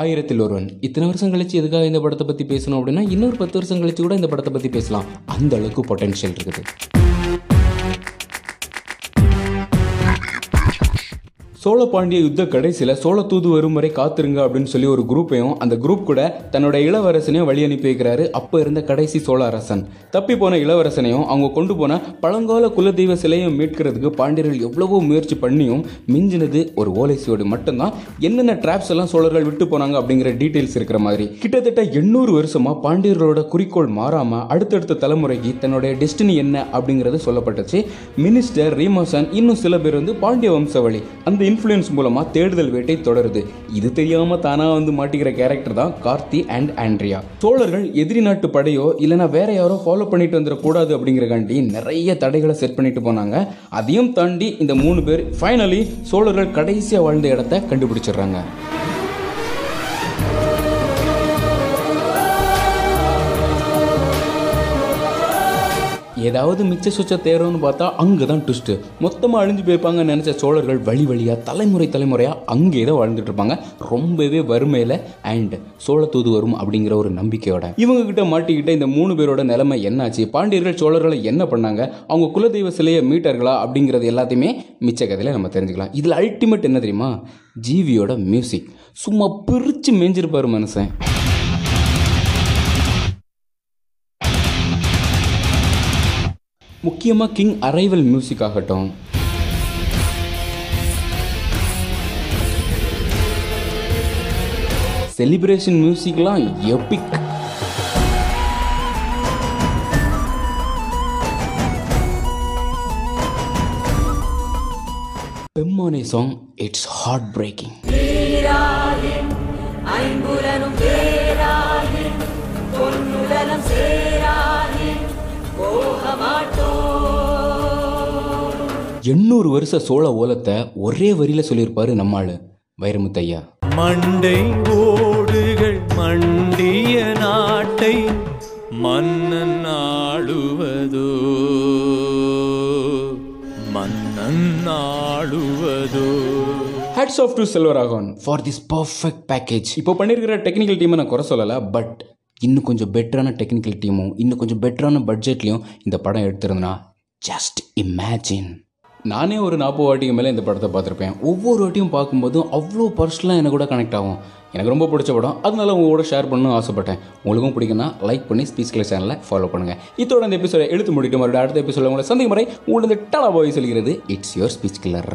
ஆயிரத்தில் ஒருவன். இத்தனை வருஷம் கழிச்சு எதுக்காக இந்த படத்தை பற்றி பேசணும் அப்படின்னா இன்னொரு பத்து வருஷம் கழிச்சு கூட இந்த படத்தை பற்றி பேசலாம். அந்த அளவுக்கு பொட்டன்ஷியல் இருக்குது. சோழ பாண்டிய யுத்த கடைசியில் சோழ தூது வரும் வரை காத்திருங்க அப்படின்னு சொல்லி ஒரு குரூப்பையும் அந்த குரூப் கூட தன்னோட இளவரசனையும் வழி அனுப்பி வைக்கிறாரு. அப்போ இருந்த கடைசி சோழ அரசன். தப்பி போன இளவரசனையும் அவங்க கொண்டு போன பழங்கால குலதெய்வ சிலையும் மீட்கிறதுக்கு பாண்டியர்கள் எவ்வளவோ முயற்சி பண்ணியும் மிஞ்சினது ஒரு ஓலை சுவடு மட்டும்தான். என்னென்ன ட்ராப்ஸ் எல்லாம் சோழர்கள் விட்டு போனாங்க அப்படிங்கிற டீட்டெயில்ஸ் இருக்கிற மாதிரி. கிட்டத்தட்ட எண்ணூறு வருஷமா பாண்டியர்களோட குறிக்கோள் மாறாம அடுத்தடுத்த தலைமுறைக்கு தன்னுடைய டெஸ்டினி என்ன அப்படிங்கிறது சொல்லப்பட்டுச்சு. மினிஸ்டர் ரீமோசன் இன்னும் சில பேர் வந்து பாண்டிய வம்சவழி அந்த இன்ஃப்ளூயன்ஸ் மூலமாக தேடுதல் வேட்டை தொடருது. இது தெரியாமல் தானாக வந்து மாட்டிக்கிற கேரக்டர் தான் கார்த்தி அண்ட் ஆண்ட்ரியா. சோழர்கள் எதிரி நாட்டு படையோ இல்லைனா வேற யாரோ ஃபாலோ பண்ணிட்டு வந்துடக்கூடாது அப்படிங்கிறக்காண்டி நிறைய தடைகளை செட் பண்ணிட்டு போனாங்க. அதையும் தாண்டி இந்த மூணு பேர் ஃபைனலி சோழர்கள் கடைசியாக வாழ்ந்த இடத்த கண்டுபிடிச்சிடுறாங்க. ஏதாவது மிச்ச சுச்ச தேரோன்னு பார்த்தா அங்கே தான் ட்விஸ்ட்டு மொத்தமாக அழிஞ்சு போய்ப்பாங்கன்னு நினச்ச சோழர்கள் வழி வழியாக தலைமுறை தலைமுறையாக அங்கே தான் வாழ்ந்துட்டு இருப்பாங்க. ரொம்பவே வறுமையில் அண்ட் சோழ தூது வரும் அப்படிங்கிற ஒரு நம்பிக்கையோட. இவங்க கிட்ட மாட்டிக்கிட்ட இந்த மூணு பேரோட நிலைமை என்னாச்சு? பாண்டியர்கள் சோழர்களை என்ன பண்ணாங்க? அவங்க குலதெய்வ சிலையை மீட்டார்களா? அப்படிங்கிறது எல்லாத்தையுமே மிச்ச கதையில் நம்ம தெரிஞ்சுக்கலாம். இதில் அல்டிமேட் என்ன தெரியுமா? ஜீவியோட மியூசிக் சும்மா பிரித்து மேஞ்சிருப்பார் மனுஷன். முக்கியமாக கிங் அரைவல் மியூசிக் ஆகட்டும். செலிப்ரேஷன் மியூசிக்லாம் எபிக் பெம்மானே சாங் இட்ஸ் ஹார்ட் பிரேக்கிங் ஐம்புலனும் பேராயின் பொன்னுடலம் சேராயின் எண்ணூறு வருஷ சோழ ஓலத்தை ஒரே வரியில் சொல்லியிருப்பாரு நம்மாள் வைரமுத்தையா. மண்டை ஓடுகள் மண்டிய நாட்டை மன்னன் ஆளுவதோ? மன்னன் ஆளுவதோ? Hats off to Selvaraghavan for this perfect package இப்போ பண்ணியிருக்கிற டெக்னிக்கல் டீமை நான் குறை சொல்லலை பட் இன்னும் கொஞ்சம் பெட்டரான டெக்னிக்கல் டீமும் இன்னும் கொஞ்சம் பெட்டரான பட்ஜெட்லையும் இந்த படம் எடுத்திருந்தனா ஜஸ்ட் இமேஜின் நானே ஒரு நாற்பது வாட்டிக்கு மேலே இந்த படத்தை பார்த்துருப்பேன். ஒவ்வொரு வாட்டியும் பார்க்கும்போதும் அவ்வளோ பர்சனலாக எனக்கு கூட கனெக்ட் ஆகும். எனக்கு ரொம்ப பிடிச்ச படம். அதனால உங்களோட ஷேர் பண்ணணும்னு ஆசைப்பட்டேன். உங்களுக்கும் பிடிக்கும்னா லைக் பண்ணி ஸ்பீச் கிளை சேனலை ஃபாலோ பண்ணுங்கள் இதோட இந்த எபிசோட எழுத்து முடிட்டு மறுபடியும் அடுத்த எபிசோட உங்களை சந்திக்கும் முறை உங்களுக்கு டலா பாய் சொல்கிறது. It's your speech கிளர்